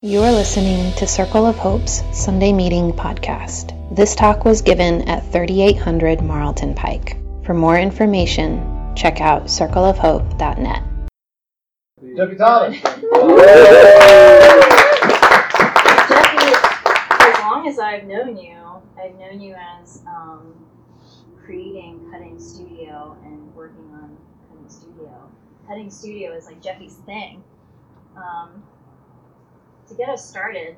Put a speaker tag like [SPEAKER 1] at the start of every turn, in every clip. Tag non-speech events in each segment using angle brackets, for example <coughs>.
[SPEAKER 1] You are listening to Circle of Hope's Sunday Meeting podcast. This talk was given at 3800 Marlton Pike. For more information, check out circleofhope.net.
[SPEAKER 2] Jeffy Thomas.
[SPEAKER 3] Jeffy, as long as I've known you, I've known you as um, creating Cutting Studio and working on Cutting Studio. Cutting Studio is like Jeffy's thing. Um, to get us started,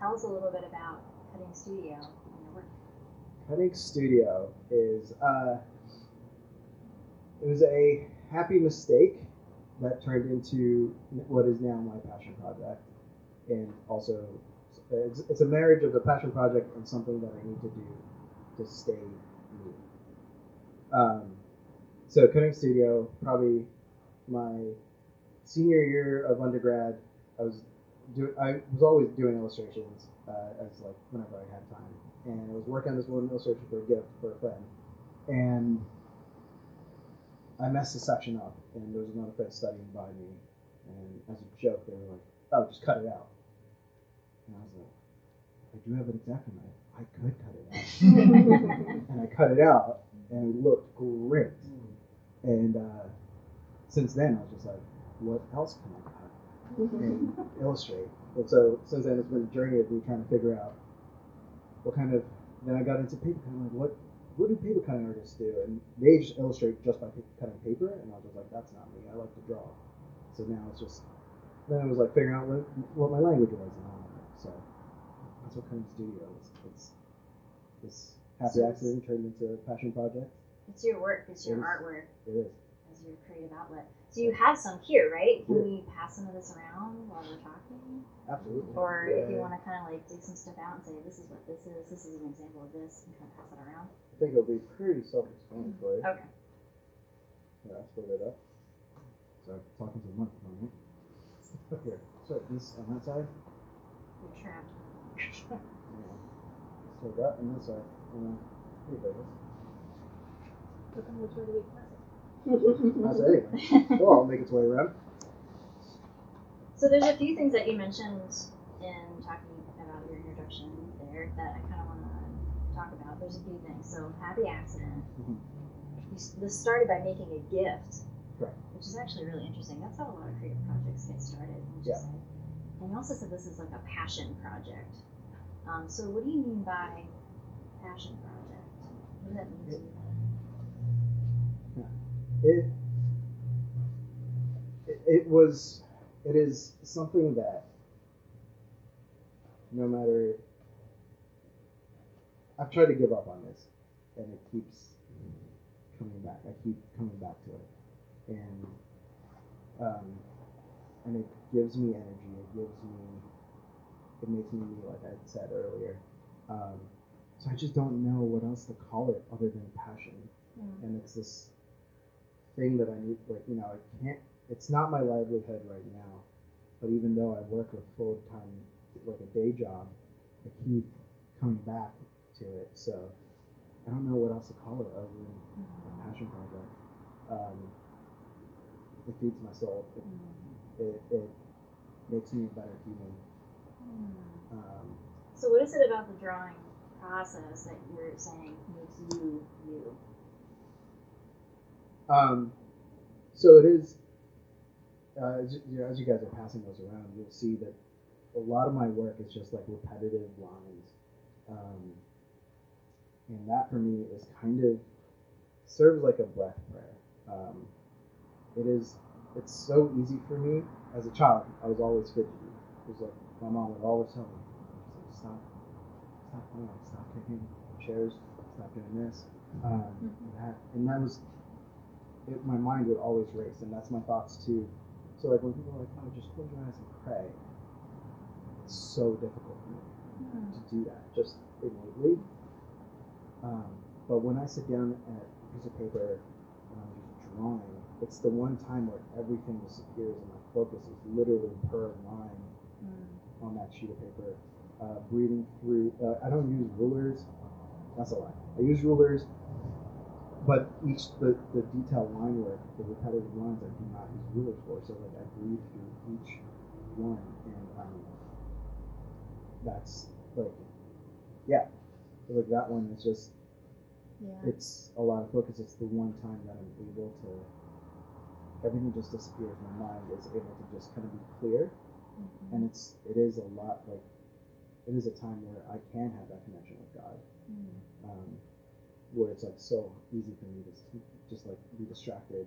[SPEAKER 3] tell us a little bit about Cutting Studio and your work.
[SPEAKER 2] Cutting Studio is uh, it was a happy mistake that turned into what is now my passion project, and also it's, it's a marriage of the passion project and something that I need to do to stay me. Um, so Cutting Studio, probably my senior year of undergrad, I was do I was always doing illustrations uh, as like whenever I had time, and I was working on this one illustration for a gift for a friend, and I messed the section up, and there was another friend studying by me, and as a joke, they were like, "Oh, just cut it out," and I was like, "I do have an exacto knife. I could cut it out," <laughs> and I cut it out, and it looked great, and uh, since then I was just like, "What else can I cut?" And illustrate. And so since then, it's been a journey of me trying to figure out what kind of. Then I got into paper cutting. Like, what what do paper cutting artists do? And they just illustrate just by cutting paper, and I was just like, that's not me. I like to draw. So now it's just. Then it was like figuring out what, what my language was and all that. So that's what kind of studio is. It's this happy accident turned into a passion project.
[SPEAKER 3] It's your work, it's your
[SPEAKER 2] It
[SPEAKER 3] artwork
[SPEAKER 2] It is.
[SPEAKER 3] as your creative outlet. So you have some here, right? Can
[SPEAKER 2] Yeah.
[SPEAKER 3] we pass some of this around while we're talking?
[SPEAKER 2] Absolutely.
[SPEAKER 3] Or if you want to kind of like dig some stuff out and say, this is what this is, this is an example of this, and kind of pass it around.
[SPEAKER 2] I think it'll be pretty self-explanatory.
[SPEAKER 3] Okay.
[SPEAKER 2] Yeah, I'll split it up. So I'm talking to the microphone, right? Here. So this on that side.
[SPEAKER 3] You're trapped.
[SPEAKER 2] Yeah. So that on this side. And then here it is.
[SPEAKER 3] Which way do we
[SPEAKER 2] it.
[SPEAKER 3] it? <laughs>
[SPEAKER 2] Well, I'll make its way around.
[SPEAKER 3] So there's a few things that you mentioned in talking about your introduction there that I kind of want to talk about. There's a few things. So happy accident.
[SPEAKER 2] Mhm.
[SPEAKER 3] You, this started by making a gift,
[SPEAKER 2] Right.
[SPEAKER 3] which is actually really interesting. That's how a lot of creative projects get started.
[SPEAKER 2] Yeah.
[SPEAKER 3] like, and you also said this is like a passion project. Um, so what do you mean by passion project? What does that mean to you?
[SPEAKER 2] It, it was it is something that no matter I've tried to give up on this and it keeps coming back. I keep coming back to it. And um, and it gives me energy. It gives me it makes me like I said earlier. Um, so I just don't know what else to call it other than passion
[SPEAKER 3] Mm.
[SPEAKER 2] and it's this thing that I need, like you know, I can't. It's not my livelihood right now, but even though I work a full time, like a day job, I keep coming back to it. So I don't know what else to call it other than a passion project. Um, it feeds my soul. It,
[SPEAKER 3] Mm.
[SPEAKER 2] it, it makes me a better human.
[SPEAKER 3] Mm.
[SPEAKER 2] Um,
[SPEAKER 3] So what is it about the drawing process that you're saying makes you you?
[SPEAKER 2] Um, so it is. Uh, as, you know, as you guys are passing those around, you'll see that a lot of my work is just like repetitive lines, um, and that for me is kind of serves like a breath prayer. Um, it is. It's so easy for me as a child. I was always fidgety. It was like my mom would always tell me, like, "Stop, stop playing, stop kicking chairs, stop doing this." Um,
[SPEAKER 3] Mhm.
[SPEAKER 2] that, and that was it, my mind would always race, and that's my thoughts too. So like when people are like, "Oh, just close your eyes and pray," it's so difficult for me to do that just innately. Um, but when I sit down at a piece of paper and I'm just drawing, it's the one time where everything disappears and my focus is literally per line
[SPEAKER 3] Mm.
[SPEAKER 2] on that sheet of paper. Uh, breathing through. Uh, I don't use rulers. That's a lie. I use rulers, but each the, the detailed line work, the repetitive lines, I do not use rulers for. So like I breathe through each one, and um, that's like, yeah, like that one is just
[SPEAKER 3] Yeah.
[SPEAKER 2] it's a lot of focus. It's the one time that I'm able to. Everything just disappears. My mind is able to just kind of be clear,
[SPEAKER 3] Mhm.
[SPEAKER 2] and it's it is a lot like it is a time where I can have that connection with God,
[SPEAKER 3] Mm.
[SPEAKER 2] um, where it's like so easy for me to just like be distracted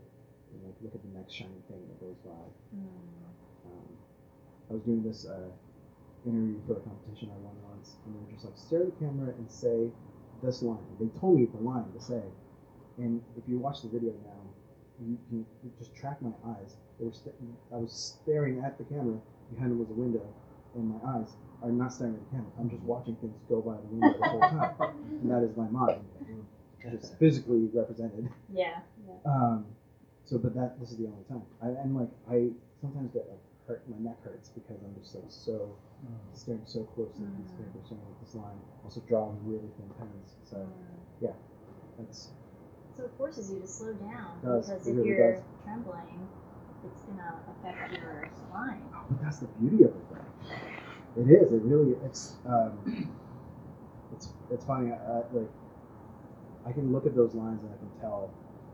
[SPEAKER 2] and like look at the next shiny thing that goes by.
[SPEAKER 3] Mm.
[SPEAKER 2] Um, I was doing this uh, interview for a competition I won once, and they were just like stare at the camera and say this line. They told me the line to say, and if you watch the video now, you can just track my eyes. They were st- I was staring at the camera. Behind it was a window, and my eyes are not staring at the camera. I'm just watching things go by the window the whole time, and that is my mind. It's physically represented.
[SPEAKER 3] Yeah. Yeah.
[SPEAKER 2] Um, so, but that this is the only time. I, and like I sometimes get like hurt. My neck hurts because I'm just like so staring so closely at this paper, staring at this line. Also drawing really thin pens. So
[SPEAKER 3] Mm.
[SPEAKER 2] that's
[SPEAKER 3] So it forces you to slow down
[SPEAKER 2] Does,
[SPEAKER 3] because if
[SPEAKER 2] really
[SPEAKER 3] you're
[SPEAKER 2] does.
[SPEAKER 3] trembling, it's gonna affect your. Oh,
[SPEAKER 2] but that's the beauty of it. Though. It is. It really. It's. Um, it's. It's funny. I, I, like I can look at those lines and I can tell.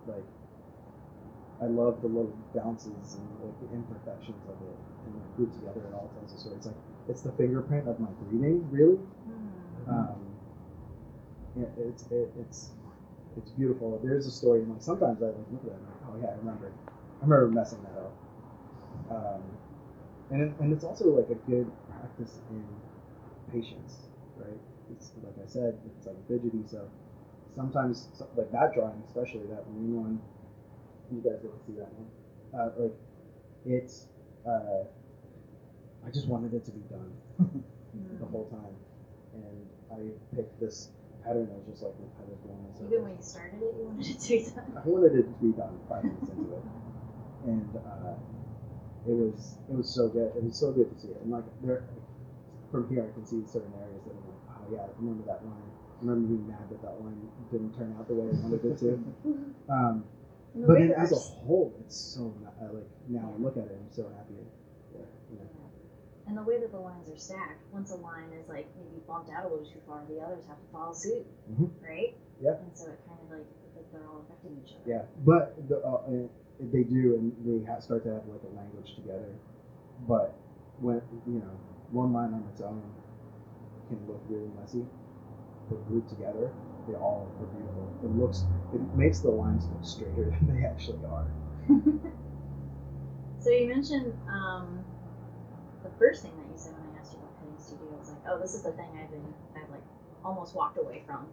[SPEAKER 2] Like I love the little bounces and like the imperfections of it, and like group together. It all tells a story. It's like it's the fingerprint of my breathing, really.
[SPEAKER 3] Mm.
[SPEAKER 2] um, it, it's it, it's it's beautiful. There's a story, and like sometimes I like look at it, and I'm like, oh yeah, I remember, I remember messing that up. Um, and it, and it's also like a good practice in patience, right? It's like I said, it's like fidgety, so sometimes like that drawing, especially that main one, you guys get to see that one. Uh, like it's, uh, I just wanted it to be done <laughs> the
[SPEAKER 3] Mm.
[SPEAKER 2] whole time. And I picked this pattern that was just like repetitive going
[SPEAKER 3] Even when you started it, you wanted it to be done.
[SPEAKER 2] I wanted it to be done five minutes into it. <laughs> And uh, it was it was so good. It was so good to see it. And like there from here I can see certain areas that I'm like, oh yeah, I remember that line. I remember being mad that that line didn't turn out the way I wanted it to. <laughs> Um,
[SPEAKER 3] the
[SPEAKER 2] but then as a whole, it's so uh, like now I look at it, I'm so happy. Yeah, know.
[SPEAKER 3] And the way that the lines are stacked, once a line is like maybe bumped out a little too far, the others have to follow suit,
[SPEAKER 2] Mhm.
[SPEAKER 3] right?
[SPEAKER 2] Yeah.
[SPEAKER 3] And so it kind of like, like they're all affecting each other.
[SPEAKER 2] Yeah, but the, uh, they do, and they ha- start to have like a language together. But when you know one line on its own can look really messy, but grouped together, they all are beautiful. It looks, it makes the lines look straighter than they actually are. <laughs>
[SPEAKER 3] So you mentioned um, the first thing that you said when I asked you about cutting studio was like, oh, this is the thing I've been, I've like almost walked away from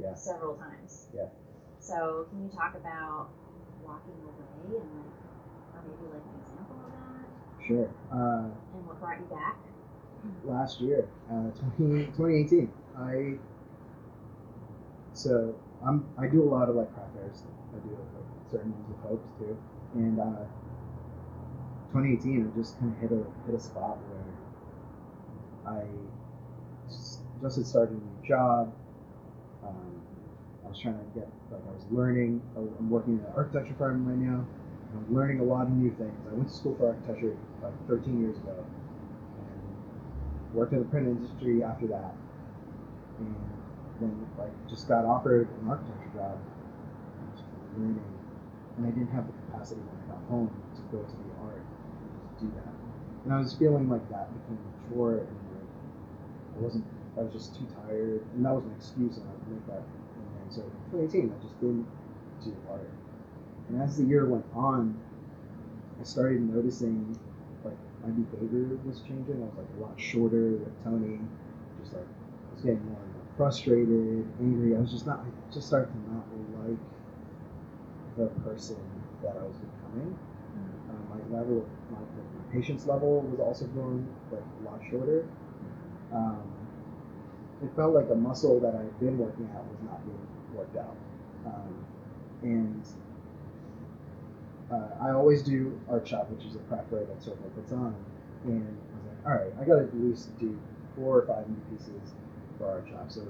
[SPEAKER 2] Yeah.
[SPEAKER 3] several times.
[SPEAKER 2] Yeah.
[SPEAKER 3] So can you talk about walking away and like, or maybe like an example of that
[SPEAKER 2] Sure. Uh,
[SPEAKER 3] and what brought you back?
[SPEAKER 2] last year, uh, 20, 2018, I so I'm I do a lot of like craft fairs. I do like certain ones with hopes too, and uh, 2018 I just kind of hit a hit a spot where I just, just had started a new job. Um, I was trying to get like I was learning. I'm working in an architecture firm right now. I'm learning a lot of new things. I went to school for architecture like 13 years ago, and worked in the print industry after that, and then like just got offered an architecture job. learning, and I didn't have the capacity when I got home to go to the art and do that. And I was feeling like that became a chore, and like I wasn't. I was just too tired, and that was an excuse, and I would make that. So in 2018, I just didn't do art. And as the year went on, I started noticing like my behavior was changing. I was like a lot shorter with Tony, just like I was getting more and more frustrated, angry. I was just not. I just started to not like the person that I was becoming. Uh, my level, my, my patience level was also growing like a lot shorter. Um, it felt like a muscle that I had been working out was not being worked out. Um, and uh, I always do art shop, which is a craft fair that sort Circle puts on. And I was like, all right, I got to at least do four or five new pieces for art shop. So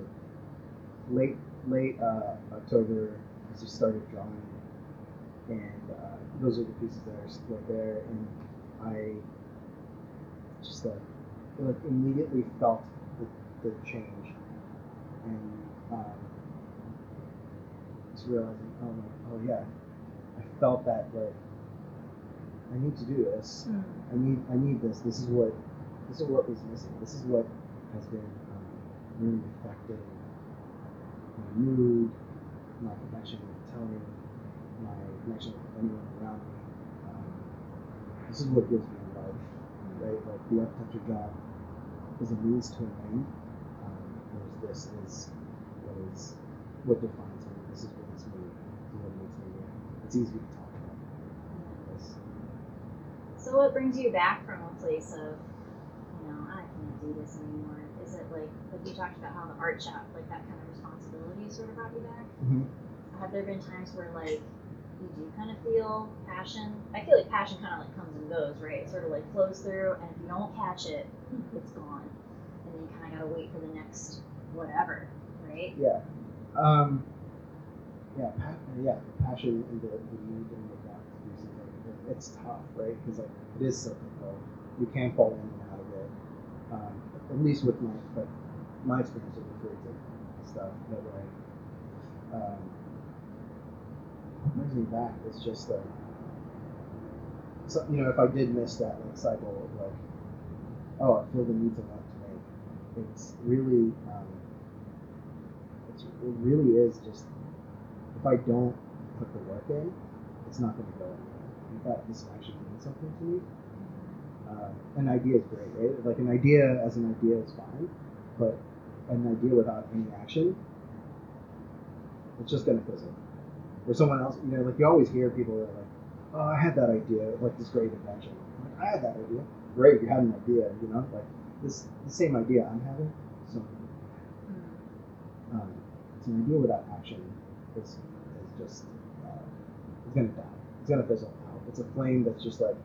[SPEAKER 2] late late uh, October, I just started drawing, and uh, those are the pieces that are still there. And I just like like immediately felt the, the change, and um, just realizing, oh, my, oh yeah, I felt that like I need to do this.
[SPEAKER 3] Mm.
[SPEAKER 2] I need I need this. This is what this is what was missing. This is what has been um, really affecting my mood, my connection with Tony, my connection with anyone around me. Um, this is what gives me life, right? Like the architecture job is a means to an end. Um, whereas this is what is what defines me. This is what is me. This is what makes me me. It's easy to talk about. This.
[SPEAKER 3] So what brings you back from a place of, you know, I can't do this anymore? Is it like like you talked about how the art shop, like that kind of responsibility sort of brought you back?
[SPEAKER 2] Mhm.
[SPEAKER 3] Have there been times where like you do kind of feel passion? I feel like passion kind of like comes and goes, right? It sort of like flows through, and if you don't catch it, <laughs> it's gone, and then you kind of gotta wait for the next whatever, right?
[SPEAKER 2] Yeah. Um, yeah, pa- yeah, the passion and the, the need and the want to do something. It's tough, right? Because like it is cyclical. You can fall in and out of it. Um, at least with my like my experience with the creative stuff that way. Um, brings me back It's just like so you know if I did miss that like cycle of like oh I feel the need to want to make it's really um, it's, it really is just if I don't put the work in, it's not going to go anywhere. In fact, this actually means something to me. Uh, an idea is great, right? Like an idea as an idea is fine, but an idea without any action, it's just going to fizzle. Or someone else, you know, like you always hear people that are like, "Oh, I had that idea, like this great invention." I'm like, I had that idea. Great, you had an idea, you know, like this the same idea I'm having. So um, it's an idea without action is, is just uh, it's gonna die. It's gonna fizzle out. It's a flame that's just like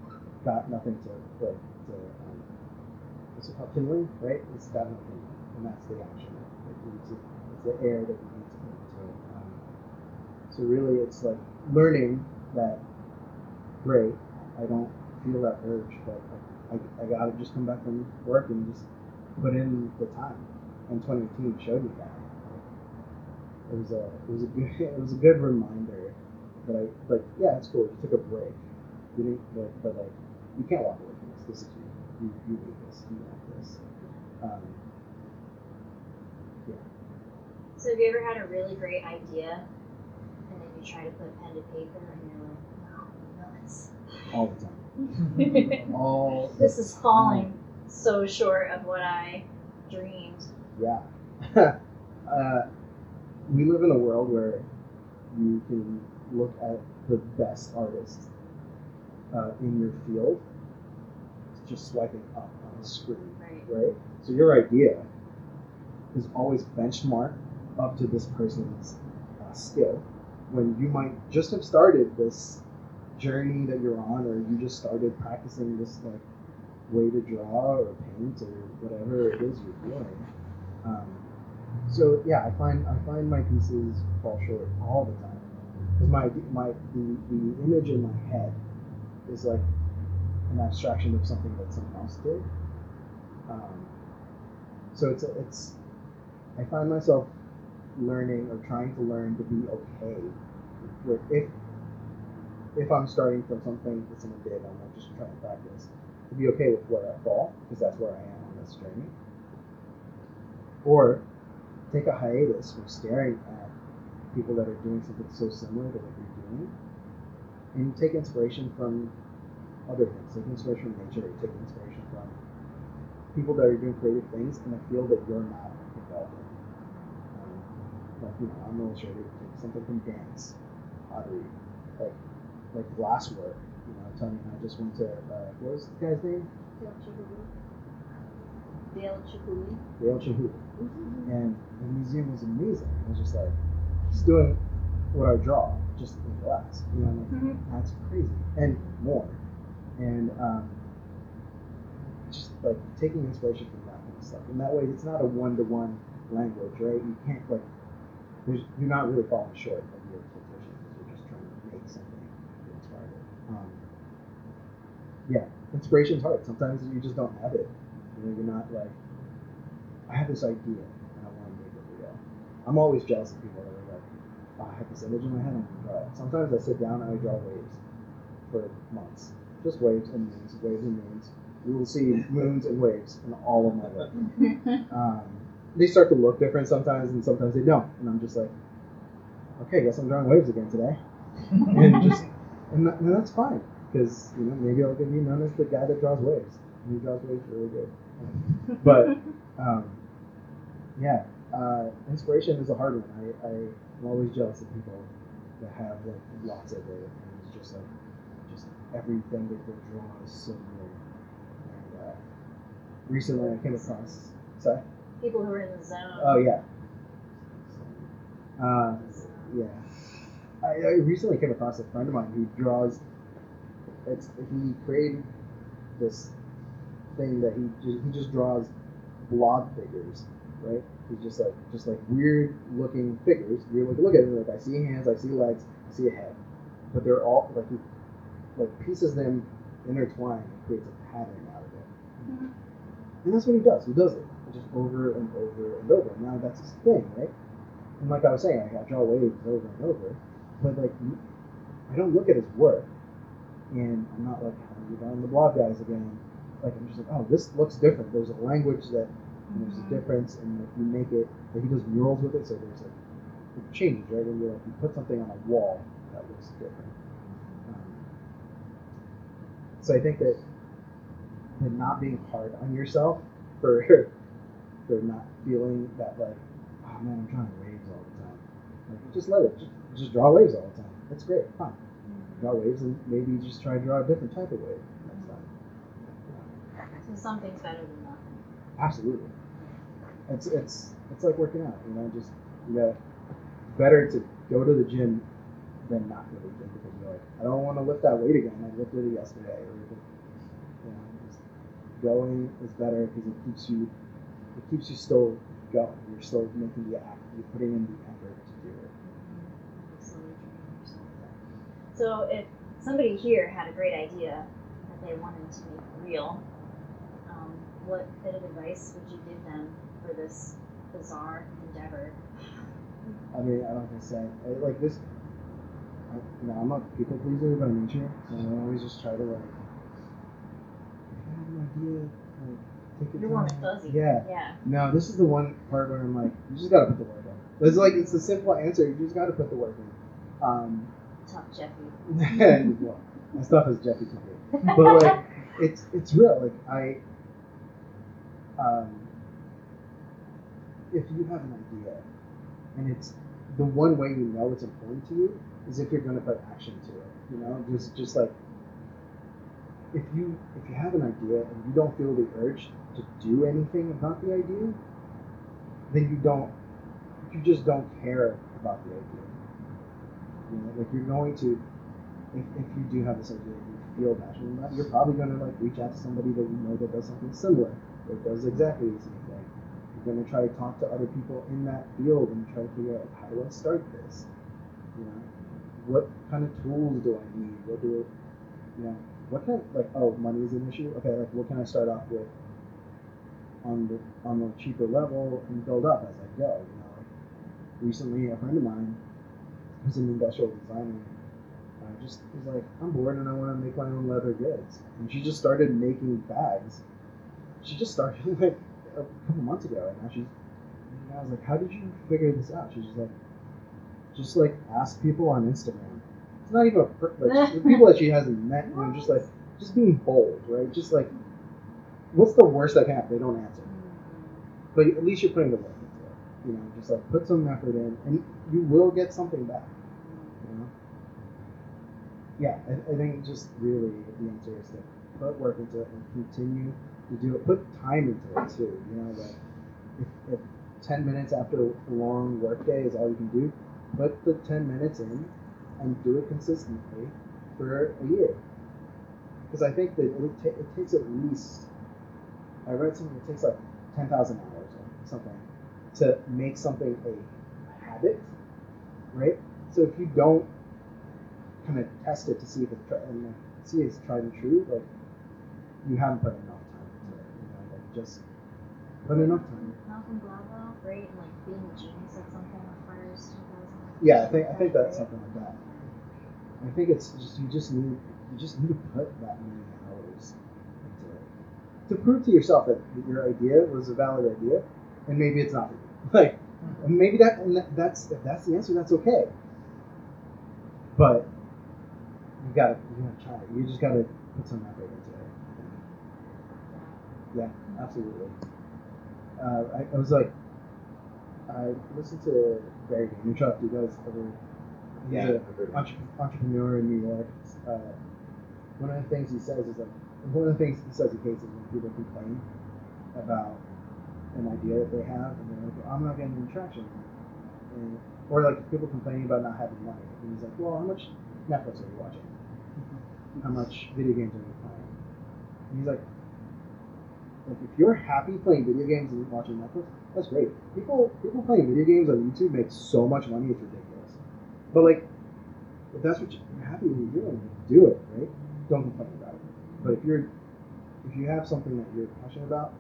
[SPEAKER 2] got nothing to like to um, what's it kindling, right? It's got nothing, and that's the action. It's the air that you need to put into it. Um, so really, it's like learning that. Great, I don't feel that urge, but I, I, I gotta just come back from work and just put in the time. And 2018 showed me that it was a it was a good <laughs> it was a good reminder that I like yeah it's cool you took a break. You didn't but, but like you can't walk away from this. This is you. You, you need this. You want this. Um,
[SPEAKER 3] So have you ever had a really great idea, and then you try to put pen to paper, and you're like, no, nuts.
[SPEAKER 2] all the time. <laughs> All the
[SPEAKER 3] this is falling so short of what I dreamed.
[SPEAKER 2] Yeah. <laughs> uh, we live in a world where you can look at the best artists uh, in your field just swiping up on the screen,
[SPEAKER 3] Right.
[SPEAKER 2] right? So your idea is always benchmarked up to this person's uh, skill when you might just have started this journey that you're on or you just started practicing this like way to draw or paint or whatever it is you're doing. Um, so yeah, I find I find my pieces fall short all the time because my my the, the image in my head is like an abstraction of something that someone else did. Um, so it's it's I find myself learning or trying to learn to be okay with if if I'm starting from something that someone did, I'm like just trying to practice to be okay with where I fall because that's where I am on this journey. Or take a hiatus from staring at people that are doing something so similar to what you're doing and take inspiration from other things. Take inspiration from nature, take inspiration from people that are doing creative things in a field that you're not involved in. Um, like, you know, I'm an illustrator, take something from dance, pottery, like like glasswork. You know, Tony and I just went to uh, what was the guy's name?
[SPEAKER 3] Dale Chihuly.
[SPEAKER 2] Dale Chahoot. And the museum was amazing. It was just like he's doing what I draw, just in glass. You know, like, that's crazy. And more. And um, just like taking inspiration from that kind of stuff. And that way it's not a one to one language, right? You can't like there's you're not really falling short of your expectations because you're just trying to make something to inspire it. Um, yeah, inspiration's hard. Sometimes you just don't have it. You know, you're not like, I have this idea and I want to make it real. I'm always jealous of people that are like, oh, I have this image in my head and I draw it. Sometimes I sit down and I draw waves for months, just waves and moons, waves and moons. You will see moons and waves in all of my work. <laughs> Um, they start to look different sometimes, and sometimes they don't. And I'm just like, okay, guess I'm drawing waves again today, and just and, that, and that's fine because you know maybe I'll be known as the guy that draws waves. And he draws waves really good. But <laughs> um, yeah, uh, inspiration is a hard one. I, I I'm always jealous of people that have like lots of it, and it's just like just everything that they draw is so good. And uh, recently, I came across. Sorry.
[SPEAKER 3] People who are in the zone.
[SPEAKER 2] Oh yeah. Uh, yeah. I, I recently came across a friend of mine who draws. It's he created this thing that he ju- he just draws blob figures, right? He's just like just like weird looking figures. Weird looking. Look at it. Like I see hands, I see legs, I see a head, but they're all like he like pieces them intertwine and creates a pattern out of it.
[SPEAKER 3] Mhm.
[SPEAKER 2] And that's what he does. He does it just over and over and over. Now that's his thing, right? And like I was saying, I draw waves over and over, but like I don't look at his work, and I'm not like, oh, you're drawing the blob guys again. Like I'm just like, oh, this looks different. There's a language that and there's a difference, and like you make it. Like he does murals with it, so there's like it changes, right? When you like you put something on a wall that looks different. Um, so I think that that not being hard on yourself for <laughs> for not feeling that like, oh man, I'm drawing waves all the time. Like just let it, just, just draw waves all the time. That's great, fine. Draw waves and maybe just try to draw a different type of wave.
[SPEAKER 3] So something's better than nothing.
[SPEAKER 2] Absolutely. It's it's it's like working out, you know, just you know, better to go to the gym than not go to the gym because you're like, I don't want to lift that weight again. I lifted it yesterday, or you know, just going is better because it keeps you it keeps you still going. You're still making the act. You're putting in the effort to do it.
[SPEAKER 3] So if somebody here had a great idea that they wanted to make real, what bit of advice would you give them for this bizarre endeavor?
[SPEAKER 2] I mean, I don't have to say I, like this. I, you know, I'm a people pleaser by nature, so I always just try to like. You have an idea, like take your
[SPEAKER 3] You're warm and fuzzy.
[SPEAKER 2] Yeah.
[SPEAKER 3] Yeah.
[SPEAKER 2] No, this is the one part where I'm like, you just gotta put the work in. It's like it's a simple answer. You just gotta put the work in. Um,
[SPEAKER 3] Tough Jeffy. <laughs>
[SPEAKER 2] well, my stuff is Jeffy to me, but like, <laughs> it's it's real. Like I, um, if you have an idea, and it's the one way you know it's important to you is if you're going to put action to it. You know, just just like if you if you have an idea and you don't feel the urge to do anything about the idea, then you don't you just don't care about the idea. You know, like you're going to if, if you do have this idea and you feel passionate about it, you're probably going to like reach out to somebody that you know that does something similar or does exactly the same thing. You're going to try to talk to other people in that field and try to figure out how do I start this? You know, what kind of tools do I need? What do I, you know, what kind of, like oh money is an issue? Okay, like what can I start off with on the on the cheaper level and build up as I go? You know, recently a friend of mine who's an industrial designer uh, just was like, I'm bored and I want to make my own leather goods. And she just started making bags. She just started <laughs> like a couple months ago, and now she's. And I was like, How did you figure this out? She's just like, just like ask people on Instagram. It's not even a per- like <laughs> the people that she hasn't met. You know, just like just being bold, right? Just like, what's the worst that can happen? They don't answer, but at least you're putting the work into it. You know, just like put some effort in, and you will get something back. You know yeah, I, I think just really the answer is to put work into it and continue to do it. Put time into it too. You know, that if, if ten minutes after a long work day is all you can do, put the ten minutes in and do it consistently for a year. Because I think that it, it takes at least I read something it takes like ten thousand hours or something to make something a habit, right? So if you don't kind of test it to see if it's tri- and see if it's tried and true. Like you haven't put enough time into it. You know, like just put enough time.
[SPEAKER 3] Malcolm Gladwell, right? And like being a genius at something first.
[SPEAKER 2] Yeah, I think I think that's something like that. I think it's just you just need you just need to put that many hours into it to prove to yourself that your idea was a valid idea, and maybe it's not. <laughs> Like hmm. maybe that and that, that's if that's the answer, that's okay. But you gotta you gotta try it. You just gotta put some effort into it. Yeah, absolutely. Uh, I, I was like, I listened to Gary Vaynerchuk. You guys ever? He's
[SPEAKER 4] Yeah,
[SPEAKER 2] a
[SPEAKER 4] I've heard of
[SPEAKER 2] entre- entrepreneur in New York. Uh, one of the things he says is like one of the things he says he hates is when people complain about an idea that they have and they're like, "I'm not getting any traction," and, or like people complaining about not having money. And he's like, "Well, how much Netflix are you watching? How much video games are you playing?" And he's like, "Like if you're happy playing video games and watching Netflix, that's great. People people playing video games on YouTube make so much money, it's ridiculous. But like, if that's what you're happy you're doing, do it, right? Don't complain about it. But if you're if you have something that you're passionate about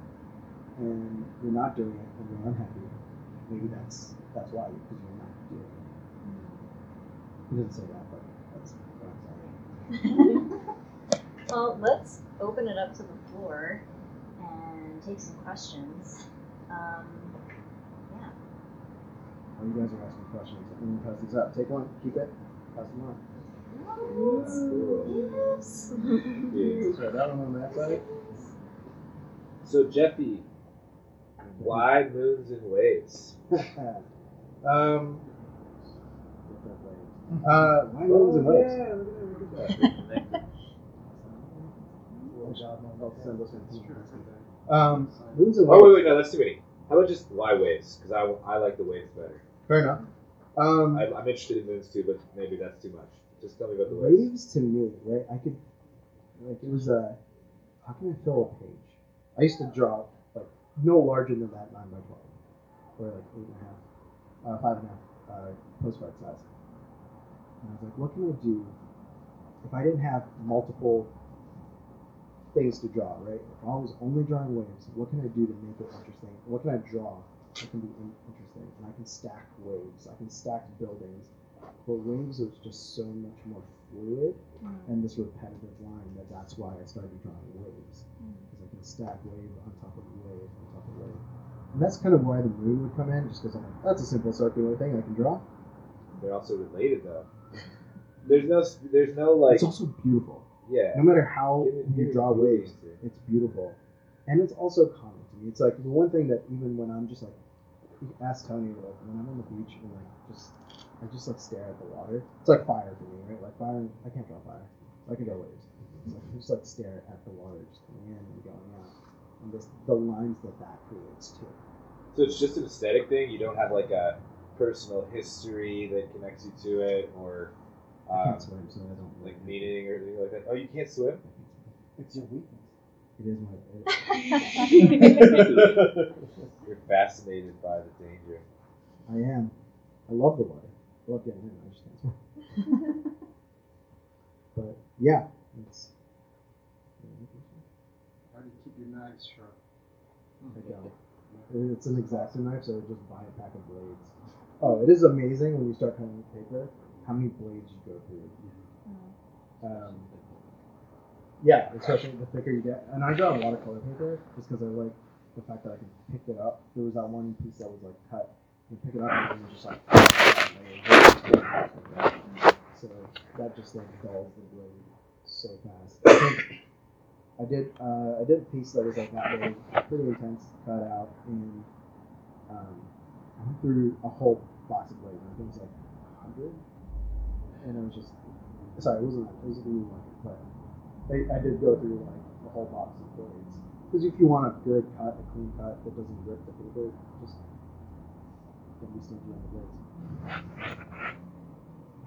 [SPEAKER 2] and you're not doing it and you're unhappy, maybe that's that's why because you're not doing it. He doesn't say that, but that's what I'm saying. <laughs>
[SPEAKER 3] well, let's open it up to the floor take some questions. Um, yeah.
[SPEAKER 2] While you guys are asking questions, I'm gonna pass these up. Take one, keep it, pass them on.
[SPEAKER 3] Yes.
[SPEAKER 2] So that one on that side.
[SPEAKER 4] So Jeffy, why moons and waves? <laughs>
[SPEAKER 2] um. Uh, why moons and waves?
[SPEAKER 4] Yeah, <laughs> look at that, look at that.
[SPEAKER 2] I'll send those in. Um, moons and
[SPEAKER 4] Oh wait,
[SPEAKER 2] waves.
[SPEAKER 4] wait, no, that's too many. How about just why waves? Because I, I like the waves better.
[SPEAKER 2] Fair enough. Um,
[SPEAKER 4] I, I'm interested in moons too, but maybe that's too much. Just tell me about the waves.
[SPEAKER 2] waves to me, right? I could, like, it was a. How can I fill a page? I used to draw like no larger than that nine by twelve, or like eight and a half, uh, five and a half uh, postcard size. And I was like, what can I do if I didn't have multiple things to draw, right? If I was only drawing waves, what can I do to make it interesting? What can I draw that can be interesting? And I can stack waves. I can stack buildings. But waves is just so much more fluid mm. and this repetitive line that that's why I started drawing waves. Mm. Because I can stack wave on top of wave on top of wave. And that's kind of why the moon would come in, just because I'm like, that's a simple circular thing I can draw.
[SPEAKER 4] They're also related though. There's no, there's no like,
[SPEAKER 2] it's also beautiful.
[SPEAKER 4] Yeah.
[SPEAKER 2] No matter how
[SPEAKER 4] me-
[SPEAKER 2] you draw waves, it's beautiful. And it's also calming to me. It's like the one thing that even when I'm just like, ask Tony, like when I'm on the beach and like just, I just like stare at the water. It's like fire for me, right? Like fire, I can't draw fire. I can draw waves. It's like just like stare at the water just coming in and going out, and just the lines that that creates too.
[SPEAKER 4] So it's just an aesthetic thing. You don't have like a personal history that connects you to it, or
[SPEAKER 2] I
[SPEAKER 4] um,
[SPEAKER 2] can't swim, so I don't
[SPEAKER 4] like meaning or anything like that. Oh, you can't swim.
[SPEAKER 2] It's your weakness. It is my. <laughs>
[SPEAKER 4] You're fascinated by the danger.
[SPEAKER 2] I am. I love the water. I love getting in. I just can't swim. <laughs> But yeah, it's.
[SPEAKER 5] How do you keep your knives sharp?
[SPEAKER 2] Like, uh, it's an exacto knife, so I just buy a pack of blades. Oh, it is amazing when you start cutting paper how many blades you go through. Um, yeah, especially the thicker you get. And I draw a lot of color paper just because I like the fact that I can pick it up. There was that one piece that was like cut. You pick it up and it was just like. So that just like dulls the blade so fast. I think I did uh, I did a piece that was like that big, pretty intense, cut out, and um, I went through a whole box of blades. I think it was like hundred, and it was just sorry, it wasn't it was a new one, but I, I did go through like the whole box of blades. Because if you want a good cut, a clean cut that doesn't rip the paper, just don't be stingy on the blades.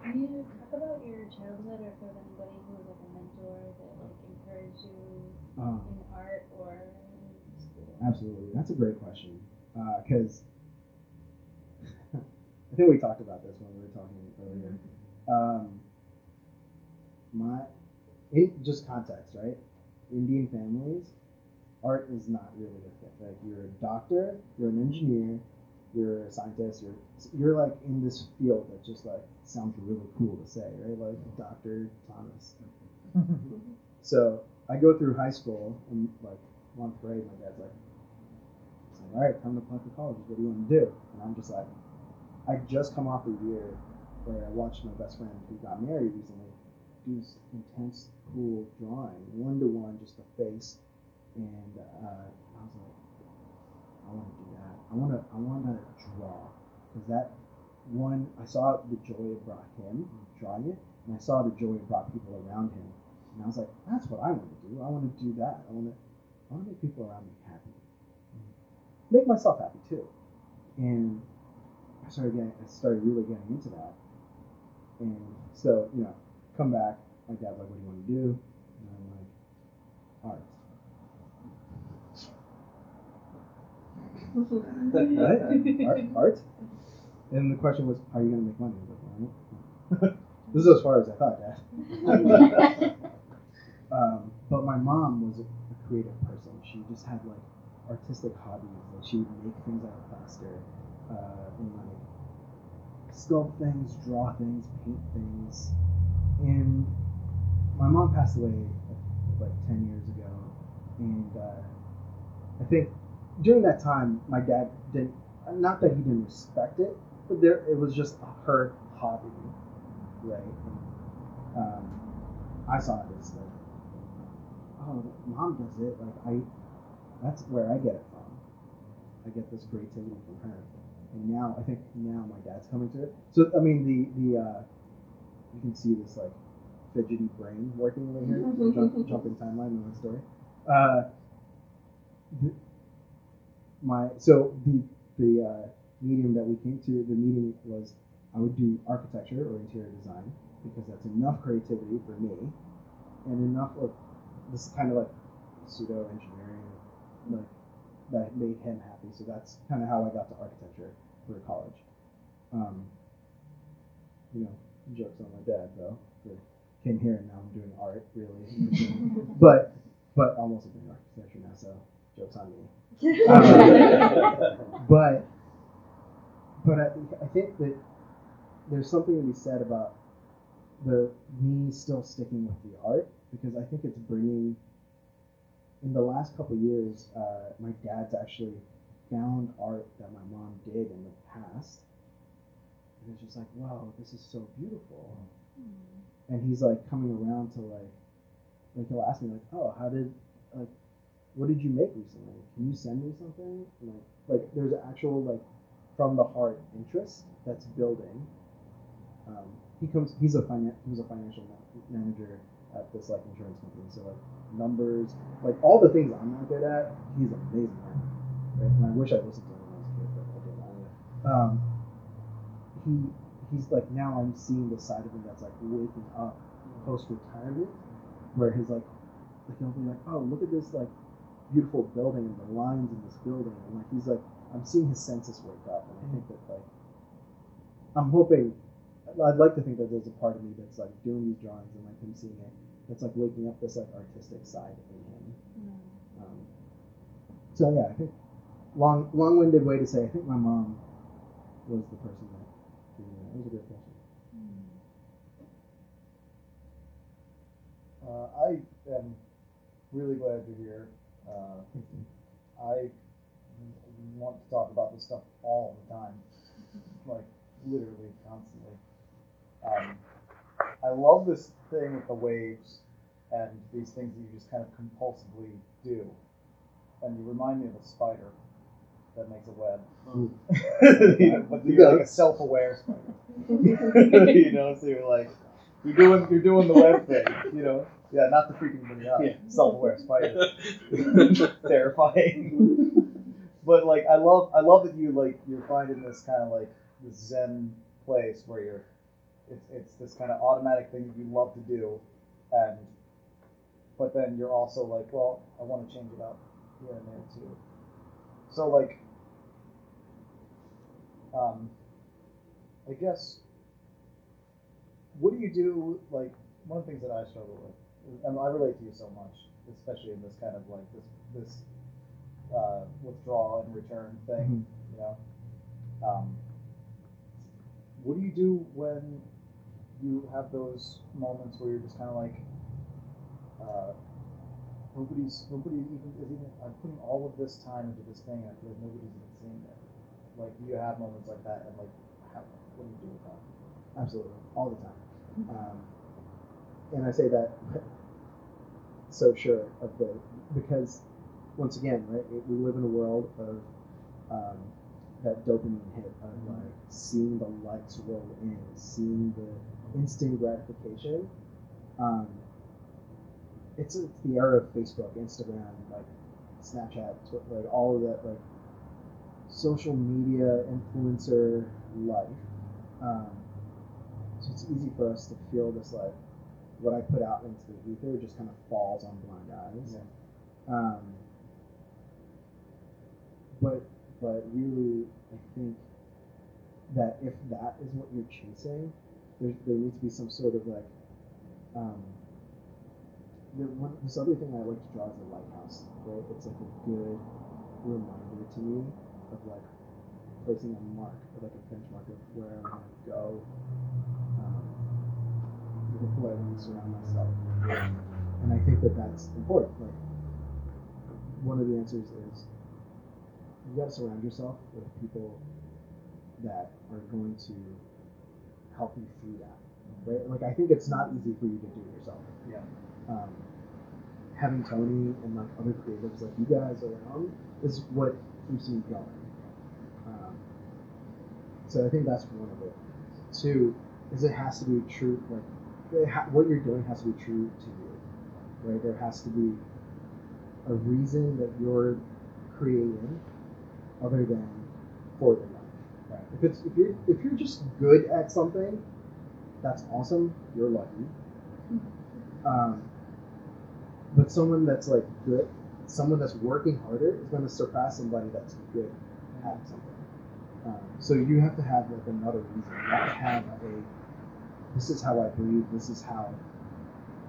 [SPEAKER 6] Can you talk about your childhood or if there's anybody who was like a mentor that like encouraged you
[SPEAKER 2] Um,
[SPEAKER 6] in art or in school?
[SPEAKER 2] Absolutely, that's a great question. Because <laughs> I think we talked about this when we were talking earlier. Um, my in just context, right? Indian families art is not really a fit. Like you're a doctor, you're an engineer, you're a scientist, you're you're like in this field that just like sounds really cool to say, right? Like Doctor Thomas. <laughs> so I go through high school and like one grade, my dad's like, all right, time to for college. What do you want to do? And I'm just like, I just come off a year where I watched my best friend who got married recently do this intense, cool drawing, one to one, just a face, and uh, I was like, I want to do that. I want to, I want to draw, because that one, I saw the joy it brought him drawing it, and I saw the joy it brought people around him, and I was like, that's what I want to do. I want to do that. I want to, I want to make people around me happy, make myself happy too, and I started getting, I started really getting into that, and so you know, come back. My dad's like, "What do you want to do?" And I'm like, <laughs> "Art." Art? Art? And the question was, "How are you gonna make money?" Like, "Well, <laughs> this is as far as I thought, Dad. <laughs> um, but my mom was a, a creative person. She just had like artistic hobbies. Like she would make things out of plaster, uh, and like sculpt things, draw things, paint things. And my mom passed away like 10 years ago. And uh, I think during that time, my dad didn't, not that he didn't respect it, but there it was just her hobby, right? And, um, I saw it as like, oh, mom does it. Like, I, that's where I get it from. I get this creativity from her and now I think now my dad's coming to it. So I mean the the uh, you can see this like fidgety brain working over here, jump, jumping timeline in the story. Uh, the, my so the the uh, medium that we came to the meeting was I would do architecture or interior design because that's enough creativity for me and enough of this kind of like pseudo engineering like that made him happy. So that's kind of how I got to architecture for college. Um, you know, jokes on my dad though. Came here and now I'm doing art really, <laughs> but but I'm also doing architecture now, so jokes on me. <laughs> Um, but but I, I think that there's something to be said about the me still sticking with the art because I think it's bringing in the last couple of years, uh, my dad's actually found art that my mom did in the past. And it's just like, wow, this is so beautiful. And he's like coming around to like, like he'll ask me like, oh, how did, like, what did you make recently? Can you send me something? And like, like there's actual like, from the heart interest that's building. Um, he comes, he's a finan- he was a financial manager at this like insurance company. So like numbers, like all the things I'm not good at, he's amazing at. Right? And I wish I listened to him when I was a kid, but I didn't. Um, he he's like now I'm seeing the side of him that's like waking up post retirement, where he's like, like he'll be like, oh look at this like beautiful building and the lines in this building, and like he's like I'm seeing his senses wake up, and I think that like I'm hoping. I'd like to think that there's a part of me that's like doing these drawings and like him seeing it that's like waking up this like artistic side in him. Um, so yeah, I think long long-winded way to say I think my mom was the person that did that. That was a good question.
[SPEAKER 5] Uh, I am really glad you're here. Uh, I want to talk about this stuff all the time, <laughs> like literally constantly. Um, I love this thing with the waves and these things that you just kind of compulsively do. And you remind me of a spider that makes a web. <laughs> you but you're like a <laughs> self-aware spider. <laughs> you know, so you're like you're doing you're doing the web thing, you know. Yeah, not the freaking out.
[SPEAKER 4] Yeah.
[SPEAKER 5] Self-aware spider. Terrifying. but like I love I love that you like you're finding this kind of like this zen place where you're it's it's this kind of automatic thing that you love to do and but then you're also like, well, I want to change it up here and there too. So like um I guess what do you do like one of the things that I struggle with and I relate to you so much, especially in this kind of like this this uh, withdraw and return thing. You know, um, what do you do when you have those moments where you're just kind of like, uh, nobody's nobody even is even I'm putting all of this time into this thing and I feel like nobody's even seeing it. Like, do you have moments like that and like, how, what do you do with that?
[SPEAKER 2] Absolutely, all the time. Um, and I say that <laughs> so sure of the because once again, right, we- we live in a world of um, that dopamine hit of like seeing the likes roll in, seeing the instant gratification. Um, it's, it's the era of Facebook, Instagram, like Snapchat, Twitter, like all of that, like social media influencer life. Um, so it's easy for us to feel this like what I put out into the ether just kind of falls on blind eyes. Um, but but really, I think that if that is what you're chasing, there there needs to be some sort of like um, one, this other thing I like to draw is a lighthouse, right? It's like a good reminder to me of like placing a mark, or like a benchmark of where I'm gonna go, um, with I want to surround myself. And I think that that's important. Like one of the answers is you got to surround yourself with people that are going to help you through that. Right? Like I think it's not easy for you to do it yourself.
[SPEAKER 5] Yeah.
[SPEAKER 2] Um, having Tony and like other creatives like you guys around is what keeps me going. Um, so I think that's one of it. Two is it has to be true. Like ha- what you're doing has to be true to you. Right? There has to be a reason that you're creating other than for your life. If it's if you're if you're just good at something, that's awesome. You're lucky. Um, but someone that's like good, someone that's working harder is going to surpass somebody that's good at something. Um, so you have to have like another reason. You have to have a. This is how I breathe. This is how.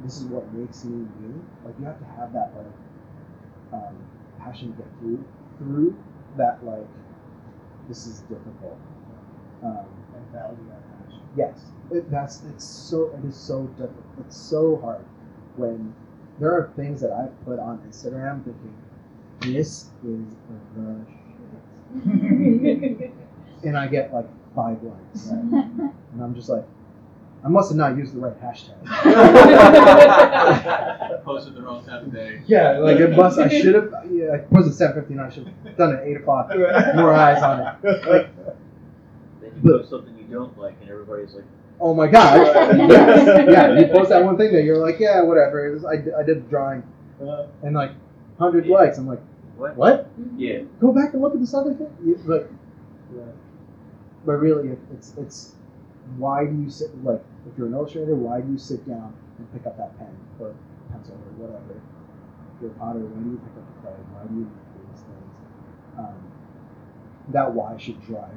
[SPEAKER 2] This is what makes me me. Like you have to have that like um, passion to get through through that like this is difficult. Um,
[SPEAKER 5] And value that passion.
[SPEAKER 2] Yes, it, that's it's so it is so difficult. It's so hard when there are things that I put on Instagram thinking this is the shit, <laughs> and I get like five likes, <laughs> and I'm just like, I must have not used the right hashtag. <laughs>
[SPEAKER 7] Posted the wrong time of day.
[SPEAKER 2] yeah, like it must. I <laughs> should have. Yeah, I posted seven fifty nine. I should have done it at eight o'clock. More eyes on it. Like, <laughs>
[SPEAKER 8] Then you post something you don't like, and everybody's like,
[SPEAKER 2] oh my god. yeah, yeah. You post that one thing that you're like, yeah, whatever. It was, I, I did the drawing.
[SPEAKER 5] Uh,
[SPEAKER 2] and like hundred likes. I'm like,
[SPEAKER 8] "What?
[SPEAKER 2] what?
[SPEAKER 8] Yeah,
[SPEAKER 2] Go back and look at this other thing. You- Like,
[SPEAKER 5] yeah.
[SPEAKER 2] but really, it- it's it's why do you sit like if you're an illustrator, why do you sit down and pick up that pen or pencil or whatever? If you're a potter, why do you pick up the clay? Why do you do these things? Um, that why should drive.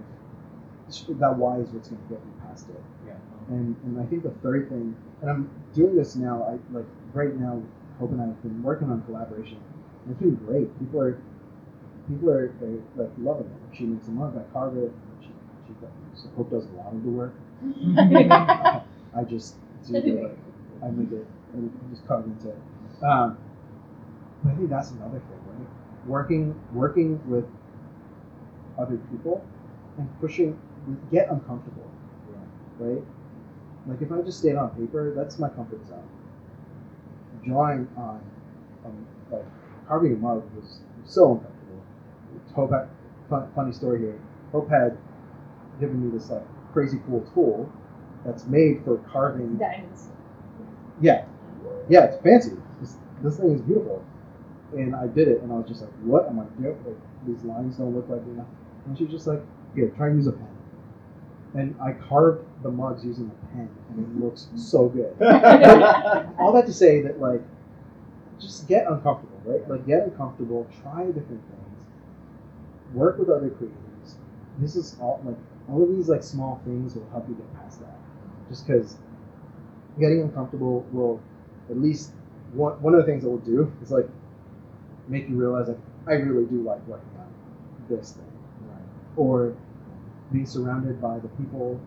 [SPEAKER 2] That why is what's going to get you past it.
[SPEAKER 5] Yeah.
[SPEAKER 2] And and I think the third thing, and I'm doing this now. I like right now. Hope and I have been working on collaboration. And it's been great. People are people are, are like loving it. She makes a mug. I carve it. She she so Hope does a lot of the work. <laughs> I just do the I make it and just carve into it. Um, but I think that's another thing, right? Working working with other people and pushing get uncomfortable. Right? Like if I just stayed on paper, that's my comfort zone. Drawing on um, like carving a mug was so uncomfortable. Hope had, fun, funny story here. Hope had given me this like crazy cool tool that's made for carving
[SPEAKER 6] Diamonds.
[SPEAKER 2] yeah, yeah, it's fancy. This, this thing is beautiful, and I did it, and I was just like, "What am I doing? Like, these lines don't look like enough." And she's just like, "Here, try and use a pen." And I carved the mugs using a pen, and it looks so good. <laughs> All that to say that like, just get uncomfortable, right? Like, get uncomfortable, try different things, work with other creators. This is all like all of these like small things will help you get past that. Just because getting uncomfortable will at least one, one of the things it will do is like make you realize like I really do like working on this thing, right? Or being surrounded by the people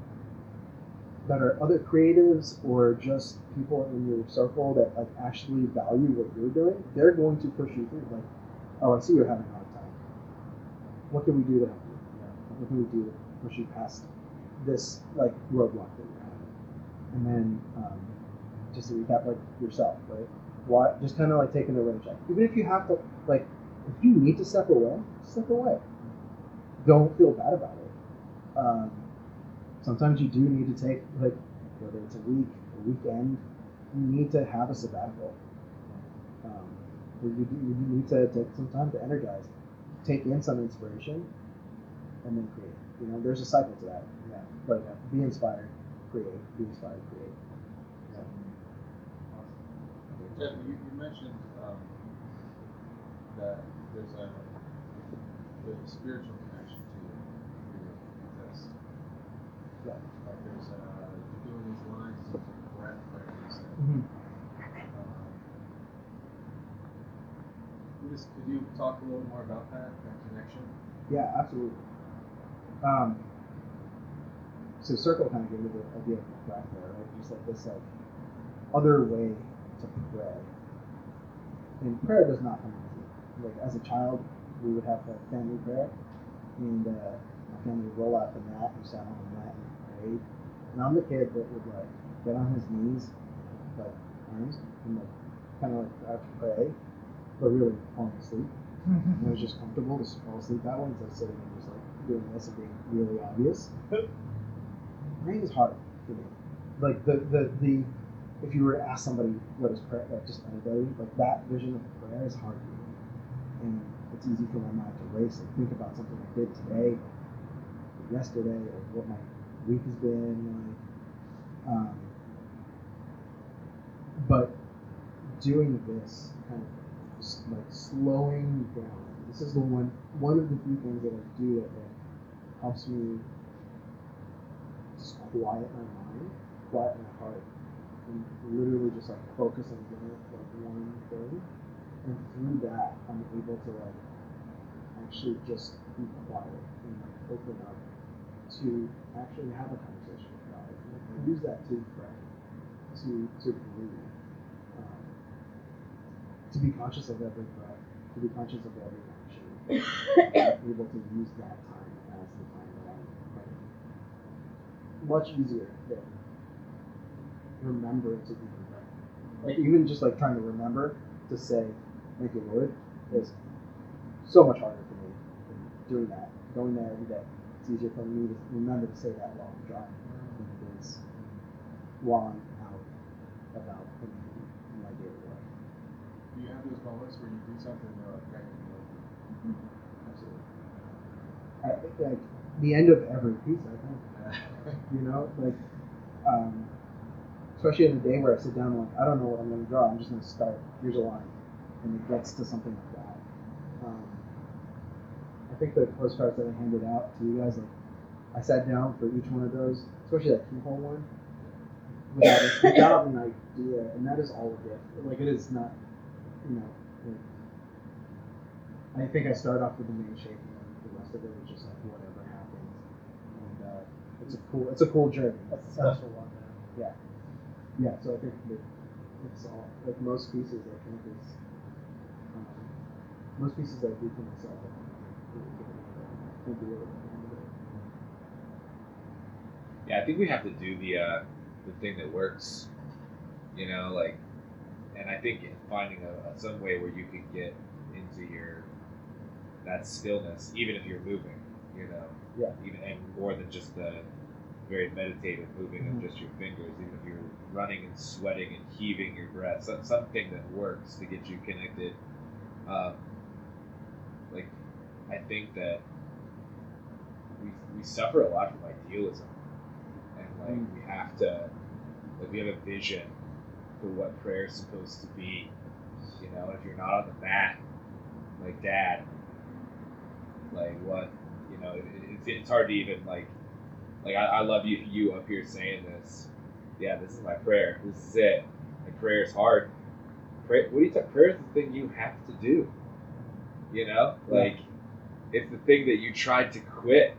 [SPEAKER 2] that are other creatives or just people in your circle that like actually value what you're doing, they're going to push you through. Like, oh, I see you're having a hard time. What can we do to help you? know, what can we do push you past this like roadblock that you're having? And then um, just to recap, like yourself, right? Why? Just kind of like taking a rain check. Even if you have to, like, if you need to step away, step away. Don't feel bad about it. Um, sometimes you do need to take like whether it's a week, a weekend, you need to have a sabbatical. Um, you, you need to take some time to energize, take in some inspiration, and then create. You know, there's a cycle to that. Yeah, but uh, be inspired, create. Be inspired, create.
[SPEAKER 7] Jeff, you, you mentioned um, that there's a, there's a spiritual connection to to this.
[SPEAKER 2] Yeah.
[SPEAKER 7] Like there's a doing these lines of breath prayers. And,
[SPEAKER 2] Mm-hmm.
[SPEAKER 7] um, just could you talk a little more about that that connection?
[SPEAKER 2] Yeah, absolutely. Um, so circle kind of gave me the idea of there, right? Just like this like other way to pray. And prayer does not come easy. Like as a child, we would have a family prayer, and uh, my family would roll out the mat, we sat on the mat and prayed. And I'm the kid that would like get on his knees, like arms, and like kind of like crouch pray, but really falling asleep. And it was just comfortable to fall asleep that way instead of sitting and just like doing this and being really obvious. Praying is hard for me. Like the the the if you were to ask somebody what is prayer, like just anybody, like that vision of prayer is hard for me. And it's easy for my mind to race and think about something I did today, or yesterday, or what my week has been like. Um, but doing this kind of like slowing down. This is the one one of the few things that I do that helps me just quiet my mind, quiet my heart, and literally just like focus on doing like one thing. And through that, I'm able to like actually just be quiet and like open up to actually have a conversation with God. And use that to pray, to to breathe. Um, to be conscious of every breath, to be conscious of every action, <coughs> and able to use that time as the time that I'm praying. Much easier than remembering to even pray. Like even just like trying to remember to say thank you Lord is so much harder for me than doing that. Going there every day. It's easier for me to remember to say that while I'm driving than it is while I'm out about in, in my daily life.
[SPEAKER 7] Do you have those moments where you do something and you're like, thank you, Lord? Absolutely. <laughs>
[SPEAKER 2] I, like the end of every piece, I think. You know, like, um, especially in the day where I sit down and like, I don't know what I'm going to draw. I'm just going to start. Here's a line, and it gets to something like that. Um, I think the postcards that I handed out to you guys, like, I sat down for each one of those, especially that keyhole one, without, without an idea, and that is all of it. Like, it is not, you know, like, I think I start off with the main shape, and then the rest of it is just like whatever happens. And uh, it's a cool, it's a cool journey.
[SPEAKER 5] That's a special one.
[SPEAKER 2] Yeah, yeah. So I think that it's all like most pieces. I think is um, most pieces I do for myself. I think really get into it. I think really get into it.
[SPEAKER 4] Yeah, I think we have to do the uh, the thing that works. You know, like, and I think finding a, a some way where you can get into your that stillness, even if you're moving. You know,
[SPEAKER 2] Yeah.
[SPEAKER 4] even and more than just the very meditative moving of just your fingers. Even if you're running and sweating and heaving your breath, some, something that works to get you connected. Um, like, I think that we, we suffer a lot from idealism, and like
[SPEAKER 2] Mm.
[SPEAKER 4] we have to, like we have a vision for what prayer is supposed to be. You know, if you're not on the mat, like Dad, like what, you know, it, it, it's, it's hard to even like, like I, I love you you up here saying this. Yeah, this is my prayer. This is it. Like prayer is hard. Pray, what do you talk? Prayer is the thing you have to do. You know, like it's the thing that you tried to quit,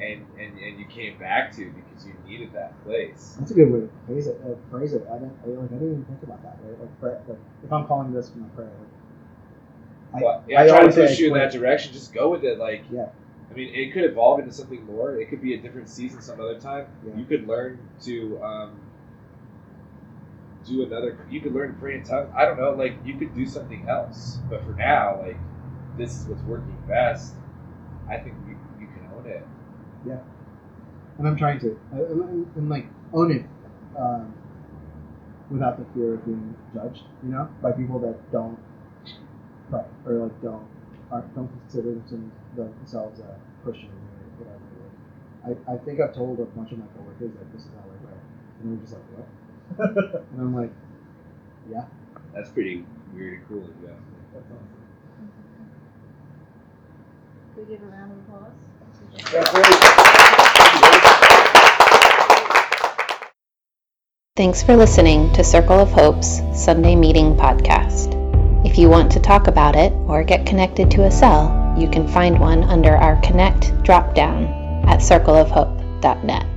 [SPEAKER 4] and and, and you came back to because you needed that place.
[SPEAKER 2] That's a good way to phrase it. Uh, phrase it. I didn't. I, like I didn't even think about that. Right? Like, pray, like if I'm calling this my prayer, like,
[SPEAKER 4] Well,
[SPEAKER 2] I,
[SPEAKER 4] yeah,
[SPEAKER 2] I
[SPEAKER 4] I try to push you in that direction. Just go with it. Like,
[SPEAKER 2] Yeah.
[SPEAKER 4] I mean, it could evolve into something more. It could be a different season some other time.
[SPEAKER 2] Yeah.
[SPEAKER 4] You could learn to um, do another. You could learn to pray in tongues. I don't know. Like, you could do something else. But for now, like, this is what's working best. I think you, you can own it.
[SPEAKER 2] Yeah, and I'm trying to, and, and, like own it, um, without the fear of being judged. You know, by people that don't pray or like don't aren't, don't consider them- themselves uh, a Christian or whatever. Like, I, I think I've told a bunch of my coworkers that this is how I pray, and they're just like, what? <laughs> and I'm like, yeah.
[SPEAKER 4] That's pretty weird and cool. If you ask me.
[SPEAKER 5] That's awesome.
[SPEAKER 6] Could we give a round of applause?
[SPEAKER 1] Thanks for listening to Circle of Hope's Sunday Meeting Podcast. If you want to talk about it or get connected to a cell, you can find one under our Connect drop down at circleofhope.net.